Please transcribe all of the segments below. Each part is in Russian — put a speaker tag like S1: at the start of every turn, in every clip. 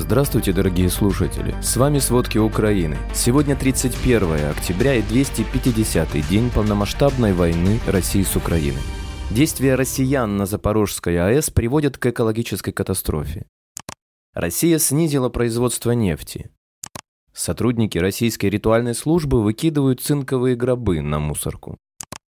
S1: Здравствуйте, дорогие слушатели! С вами «Сводки Украины». Сегодня 31 октября и 250-й день полномасштабной войны России с Украиной. Действия россиян на Запорожской АЭС приводят к экологической катастрофе. Россия снизила производство нефти. Сотрудники российской ритуальной службы выкидывают цинковые гробы на мусорку.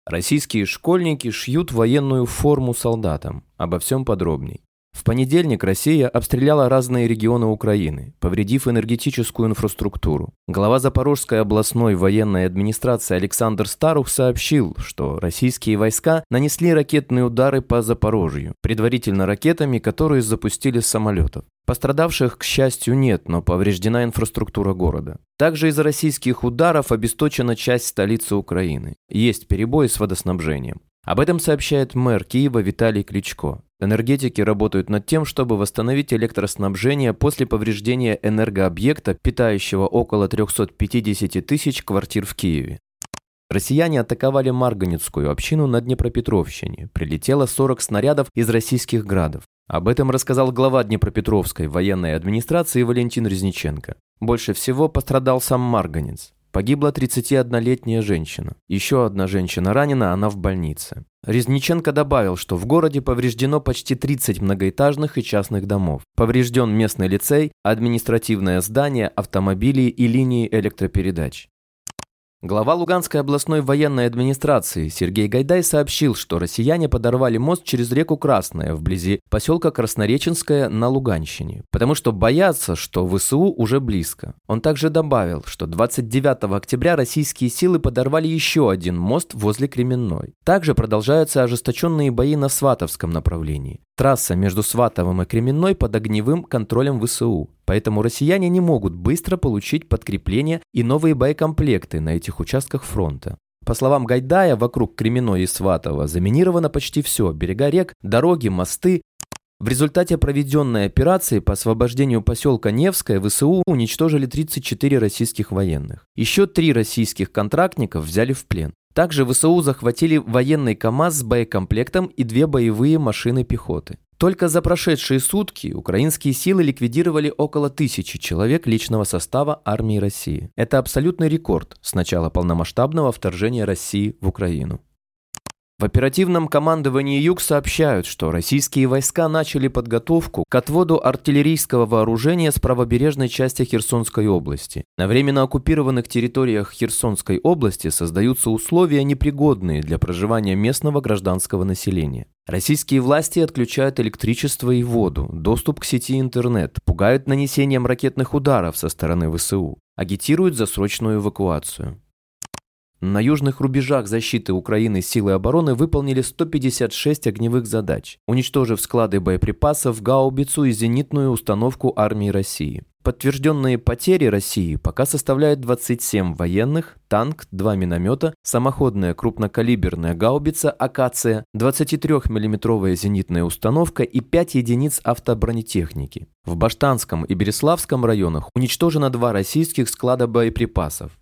S1: Российские школьники шьют военную форму солдатам. Обо всем подробней. В понедельник Россия обстреляла разные регионы Украины, повредив энергетическую инфраструктуру. Глава Запорожской областной военной администрации Александр Старух сообщил, что российские войска нанесли ракетные удары по Запорожью, предварительно ракетами, которые запустили с самолетов. Пострадавших, к счастью, нет, но повреждена инфраструктура города. Также из-за российских ударов обесточена часть столицы Украины. Есть перебои с водоснабжением. Об этом сообщает мэр Киева Виталий Кличко. Энергетики работают над тем, чтобы восстановить электроснабжение после повреждения энергообъекта, питающего около 350 тысяч квартир в Киеве. Россияне атаковали Марганецкую общину на Днепропетровщине. Прилетело 40 снарядов из российских градов. Об этом рассказал глава Днепропетровской военной администрации Валентин Резниченко. Больше всего пострадал сам Марганец. Погибла 31-летняя женщина. Еще одна женщина ранена, она в больнице. Резниченко добавил, что в городе повреждено почти 30 многоэтажных и частных домов. Поврежден местный лицей, административное здание, автомобили и линии электропередач. Глава Луганской областной военной администрации Сергей Гайдай сообщил, что россияне подорвали мост через реку Красная вблизи поселка Краснореченское на Луганщине, потому что боятся, что ВСУ уже близко. Он также добавил, что 29 октября российские силы подорвали еще один мост возле Кременной. Также продолжаются ожесточенные бои на Сватовском направлении. Трасса между Сватовым и Кременной под огневым контролем ВСУ. Поэтому россияне не могут быстро получить подкрепление и новые боекомплекты на этих участках фронта. По словам Гайдая, вокруг Кременной и Сватова заминировано почти все – берега рек, дороги, мосты. В результате проведенной операции по освобождению поселка Невское ВСУ уничтожили 34 российских военных. Еще три российских контрактников взяли в плен. Также ВСУ захватили военный КАМАЗ с боекомплектом и две боевые машины пехоты. Только за прошедшие сутки украинские силы ликвидировали около тысячи человек личного состава армии России. Это абсолютный рекорд с начала полномасштабного вторжения России в Украину. В оперативном командовании Юг сообщают, что российские войска начали подготовку к отводу артиллерийского вооружения с правобережной части Херсонской области. На временно оккупированных территориях Херсонской области создаются условия, непригодные для проживания местного гражданского населения. Российские власти отключают электричество и воду, доступ к сети интернет, пугают нанесением ракетных ударов со стороны ВСУ, агитируют за срочную эвакуацию. На южных рубежах защиты Украины силы обороны выполнили 156 огневых задач, уничтожив склады боеприпасов, гаубицу и зенитную установку армии России. Подтвержденные потери России пока составляют 27 военных, танк, 2 миномета, самоходная крупнокалиберная гаубица «Акация», 23 миллиметровая зенитная установка и 5 единиц автобронетехники. В Баштанском и Береславском районах уничтожено два российских склада боеприпасов.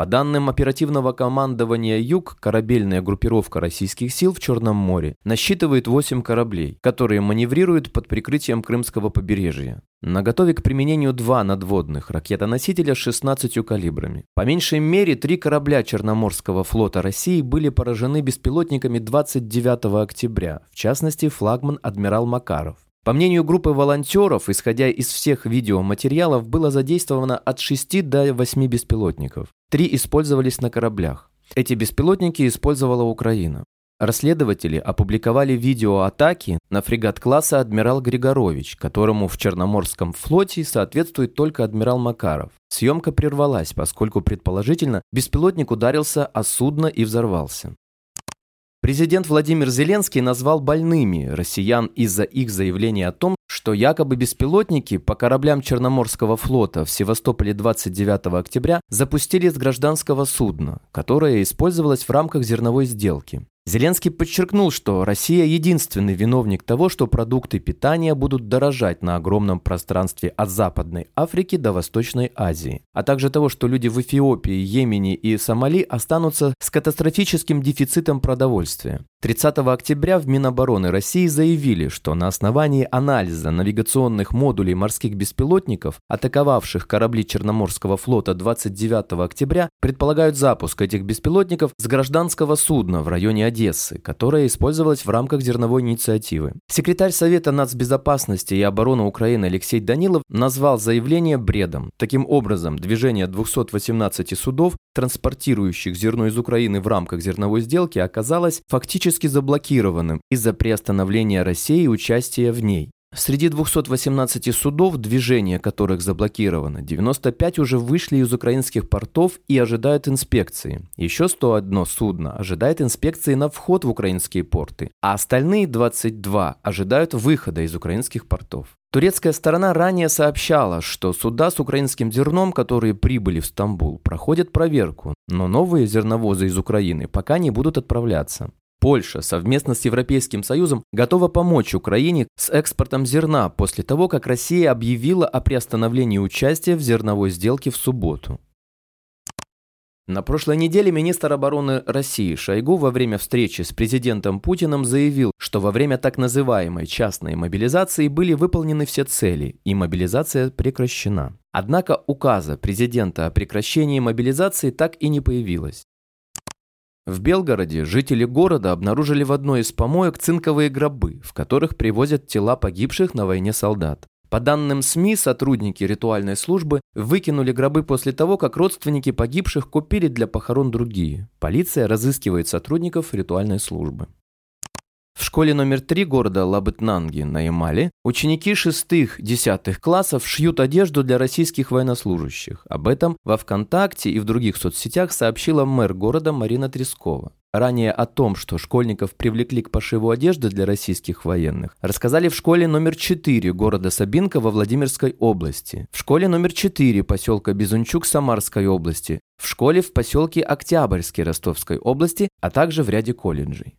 S1: По данным оперативного командования «Юг», корабельная группировка российских сил в Черном море насчитывает 8 кораблей, которые маневрируют под прикрытием Крымского побережья. Наготове к применению два надводных ракетоносителя с 16 калибрами. По меньшей мере, три корабля Черноморского флота России были поражены беспилотниками 29 октября, в частности, флагман «Адмирал Макаров». По мнению группы волонтеров, исходя из всех видеоматериалов, было задействовано от 6 до 8 беспилотников. Три использовались на кораблях. Эти беспилотники использовала Украина. Расследователи опубликовали видео атаки на фрегат класса «Адмирал Григорович», которому в Черноморском флоте соответствует только адмирал Макаров. Съемка прервалась, поскольку, предположительно, беспилотник ударился о судно и взорвался. Президент Владимир Зеленский назвал больными россиян из-за их заявления о том, что якобы беспилотники по кораблям Черноморского флота в Севастополе 29 октября запустили с гражданского судна, которое использовалось в рамках зерновой сделки. Зеленский подчеркнул, что Россия единственный виновник того, что продукты питания будут дорожать на огромном пространстве от Западной Африки до Восточной Азии, а также того, что люди в Эфиопии, Йемене и Сомали останутся с катастрофическим дефицитом продовольствия. 30 октября в Минобороны России заявили, что на основании анализа навигационных модулей морских беспилотников, атаковавших корабли Черноморского флота 29 октября, предполагают запуск этих беспилотников с гражданского судна в районе Одессы, которая использовалась в рамках зерновой инициативы. Секретарь Совета нацбезопасности и обороны Украины Алексей Данилов назвал заявление бредом. Таким образом, движение 218 судов, транспортирующих зерно из Украины в рамках зерновой сделки, оказалось фактически заблокированным из-за приостановления России участия в ней. Среди 218 судов, движение которых заблокировано, 95 уже вышли из украинских портов и ожидают инспекции. Еще 101 судно ожидает инспекции на вход в украинские порты, а остальные 22 ожидают выхода из украинских портов. Турецкая сторона ранее сообщала, что суда с украинским зерном, которые прибыли в Стамбул, проходят проверку, но новые зерновозы из Украины пока не будут отправляться. Польша совместно с Европейским Союзом готова помочь Украине с экспортом зерна после того, как Россия объявила о приостановлении участия в зерновой сделке в субботу. На прошлой неделе министр обороны России Шойгу во время встречи с президентом Путиным заявил, что во время так называемой частной мобилизации были выполнены все цели и мобилизация прекращена. Однако указа президента о прекращении мобилизации так и не появилось. В Белгороде жители города обнаружили в одной из помоек цинковые гробы, в которых привозят тела погибших на войне солдат. По данным СМИ, сотрудники ритуальной службы выкинули гробы после того, как родственники погибших купили для похорон другие. Полиция разыскивает сотрудников ритуальной службы. В школе номер 3 города Лабытнанги на Ямале ученики 6-10 классов шьют одежду для российских военнослужащих. Об этом во ВКонтакте и в других соцсетях сообщила мэр города Марина Трескова. Ранее о том, что школьников привлекли к пошиву одежды для российских военных, рассказали в школе номер 4 города Сабинка во Владимирской области, в школе номер 4 поселка Безунчук Самарской области, в школе в поселке Октябрьский Ростовской области, а также в ряде колледжей.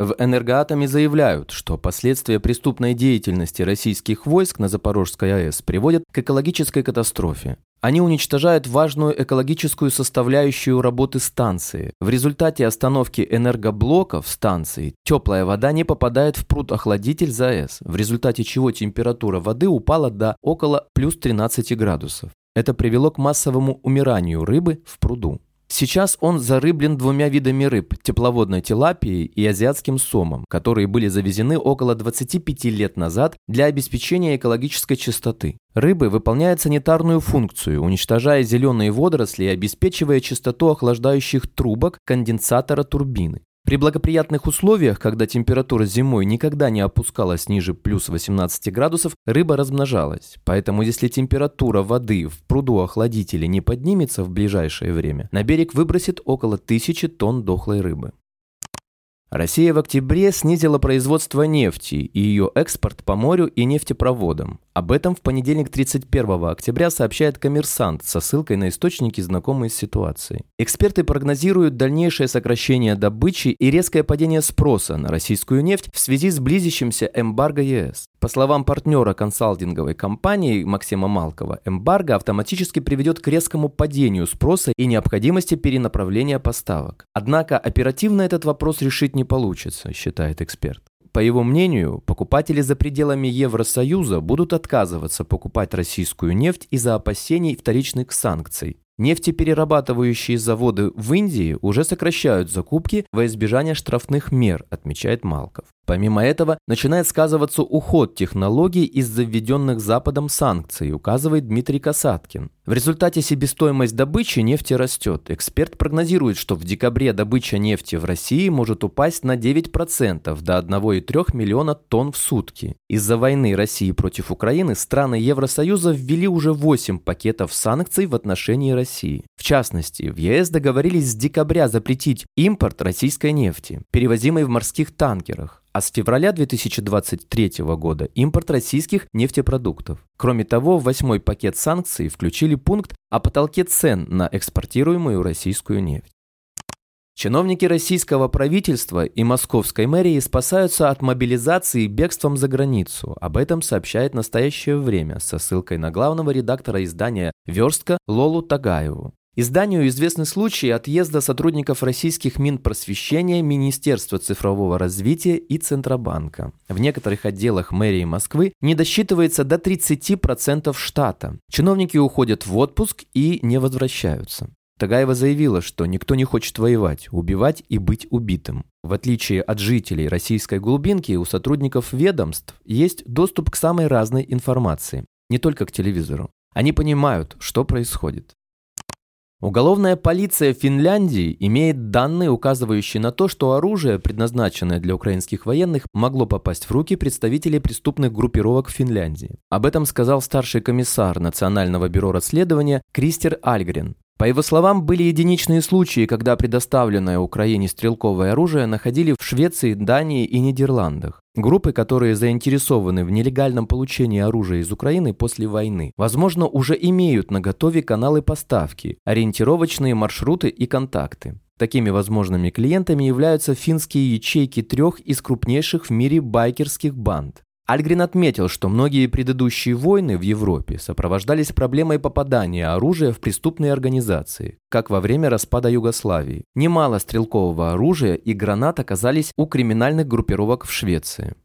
S1: В «Энергоатоме» заявляют, что последствия преступной деятельности российских войск на Запорожской АЭС приводят к экологической катастрофе. Они уничтожают важную экологическую составляющую работы станции. В результате остановки энергоблоков станции теплая вода не попадает в пруд-охладитель ЗАЭС, в результате чего температура воды упала до около плюс 13 градусов. Это привело к массовому умиранию рыбы в пруду. Сейчас он зарыблен двумя видами рыб – тепловодной тилапией и азиатским сомом, которые были завезены около 25 лет назад для обеспечения экологической чистоты. Рыбы выполняют санитарную функцию, уничтожая зеленые водоросли и обеспечивая чистоту охлаждающих трубок конденсатора турбины. При благоприятных условиях, когда температура зимой никогда не опускалась ниже плюс 18 градусов, рыба размножалась. Поэтому если температура воды в пруду охладителя не поднимется в ближайшее время, на берег выбросит около 1000 тонн дохлой рыбы. Россия в октябре снизила производство нефти и ее экспорт по морю и нефтепроводам. Об этом в понедельник 31 октября сообщает коммерсант со ссылкой на источники, знакомые с ситуацией. Эксперты прогнозируют дальнейшее сокращение добычи и резкое падение спроса на российскую нефть в связи с близящимся эмбарго ЕС. По словам партнера консалтинговой компании Максима Малкова, эмбарго автоматически приведет к резкому падению спроса и необходимости перенаправления поставок. Однако оперативно этот вопрос решить не получится, считает эксперт. По его мнению, покупатели за пределами Евросоюза будут отказываться покупать российскую нефть из-за опасений вторичных санкций. Нефтеперерабатывающие заводы в Индии уже сокращают закупки во избежание штрафных мер, отмечает Малков. Помимо этого, начинает сказываться уход технологий из-за введенных Западом санкций, указывает Дмитрий Касаткин. В результате себестоимость добычи нефти растет. Эксперт прогнозирует, что в декабре добыча нефти в России может упасть на 9% до 1,3 миллиона тонн в сутки. Из-за войны России против Украины страны Евросоюза ввели уже 8 пакетов санкций в отношении России. В частности, в ЕС договорились с декабря запретить импорт российской нефти, перевозимой в морских танкерах а с февраля 2023 года импорт российских нефтепродуктов. Кроме того, в восьмой пакет санкций включили пункт о потолке цен на экспортируемую российскую нефть. Чиновники российского правительства и московской мэрии спасаются от мобилизации бегством за границу. Об этом сообщает «Настоящее время» со ссылкой на главного редактора издания «Верстка» Лолу Тагаеву. Изданию известны случаи отъезда сотрудников российских Минпросвещения, Министерства цифрового развития и Центробанка. В некоторых отделах мэрии Москвы не досчитывается до 30% штата. Чиновники уходят в отпуск и не возвращаются. Тагаева заявила, что никто не хочет воевать, убивать и быть убитым. В отличие от жителей российской глубинки, у сотрудников ведомств есть доступ к самой разной информации, не только к телевизору. Они понимают, что происходит. Уголовная полиция Финляндии имеет данные, указывающие на то, что оружие, предназначенное для украинских военных, могло попасть в руки представителей преступных группировок в Финляндии. Об этом сказал старший комиссар Национального бюро расследования Кристер Альгрен. По его словам, были единичные случаи, когда предоставленное Украине стрелковое оружие находили в Швеции, Дании и Нидерландах. Группы, которые заинтересованы в нелегальном получении оружия из Украины после войны, возможно, уже имеют на готове каналы поставки, ориентировочные маршруты и контакты. Такими возможными клиентами являются финские ячейки трех из крупнейших в мире байкерских банд. Альгрин отметил, что многие предыдущие войны в Европе сопровождались проблемой попадания оружия в преступные организации, как во время распада Югославии. Немало стрелкового оружия и гранат оказались у криминальных группировок в Швеции.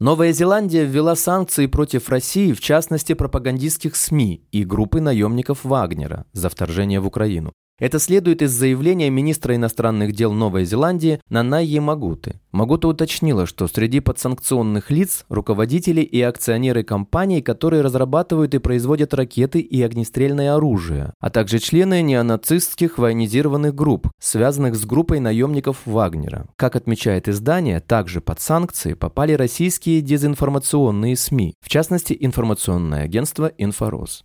S1: Новая Зеландия ввела санкции против России, в частности пропагандистских СМИ и группы наемников Вагнера за вторжение в Украину. Это следует из заявления министра иностранных дел Новой Зеландии Нанайи Магуты. Магута уточнила, что среди подсанкционных лиц – руководители и акционеры компаний, которые разрабатывают и производят ракеты и огнестрельное оружие, а также члены неонацистских военизированных групп, связанных с группой наемников Вагнера. Как отмечает издание, также под санкции попали российские дезинформационные СМИ, в частности информационное агентство «Инфорос».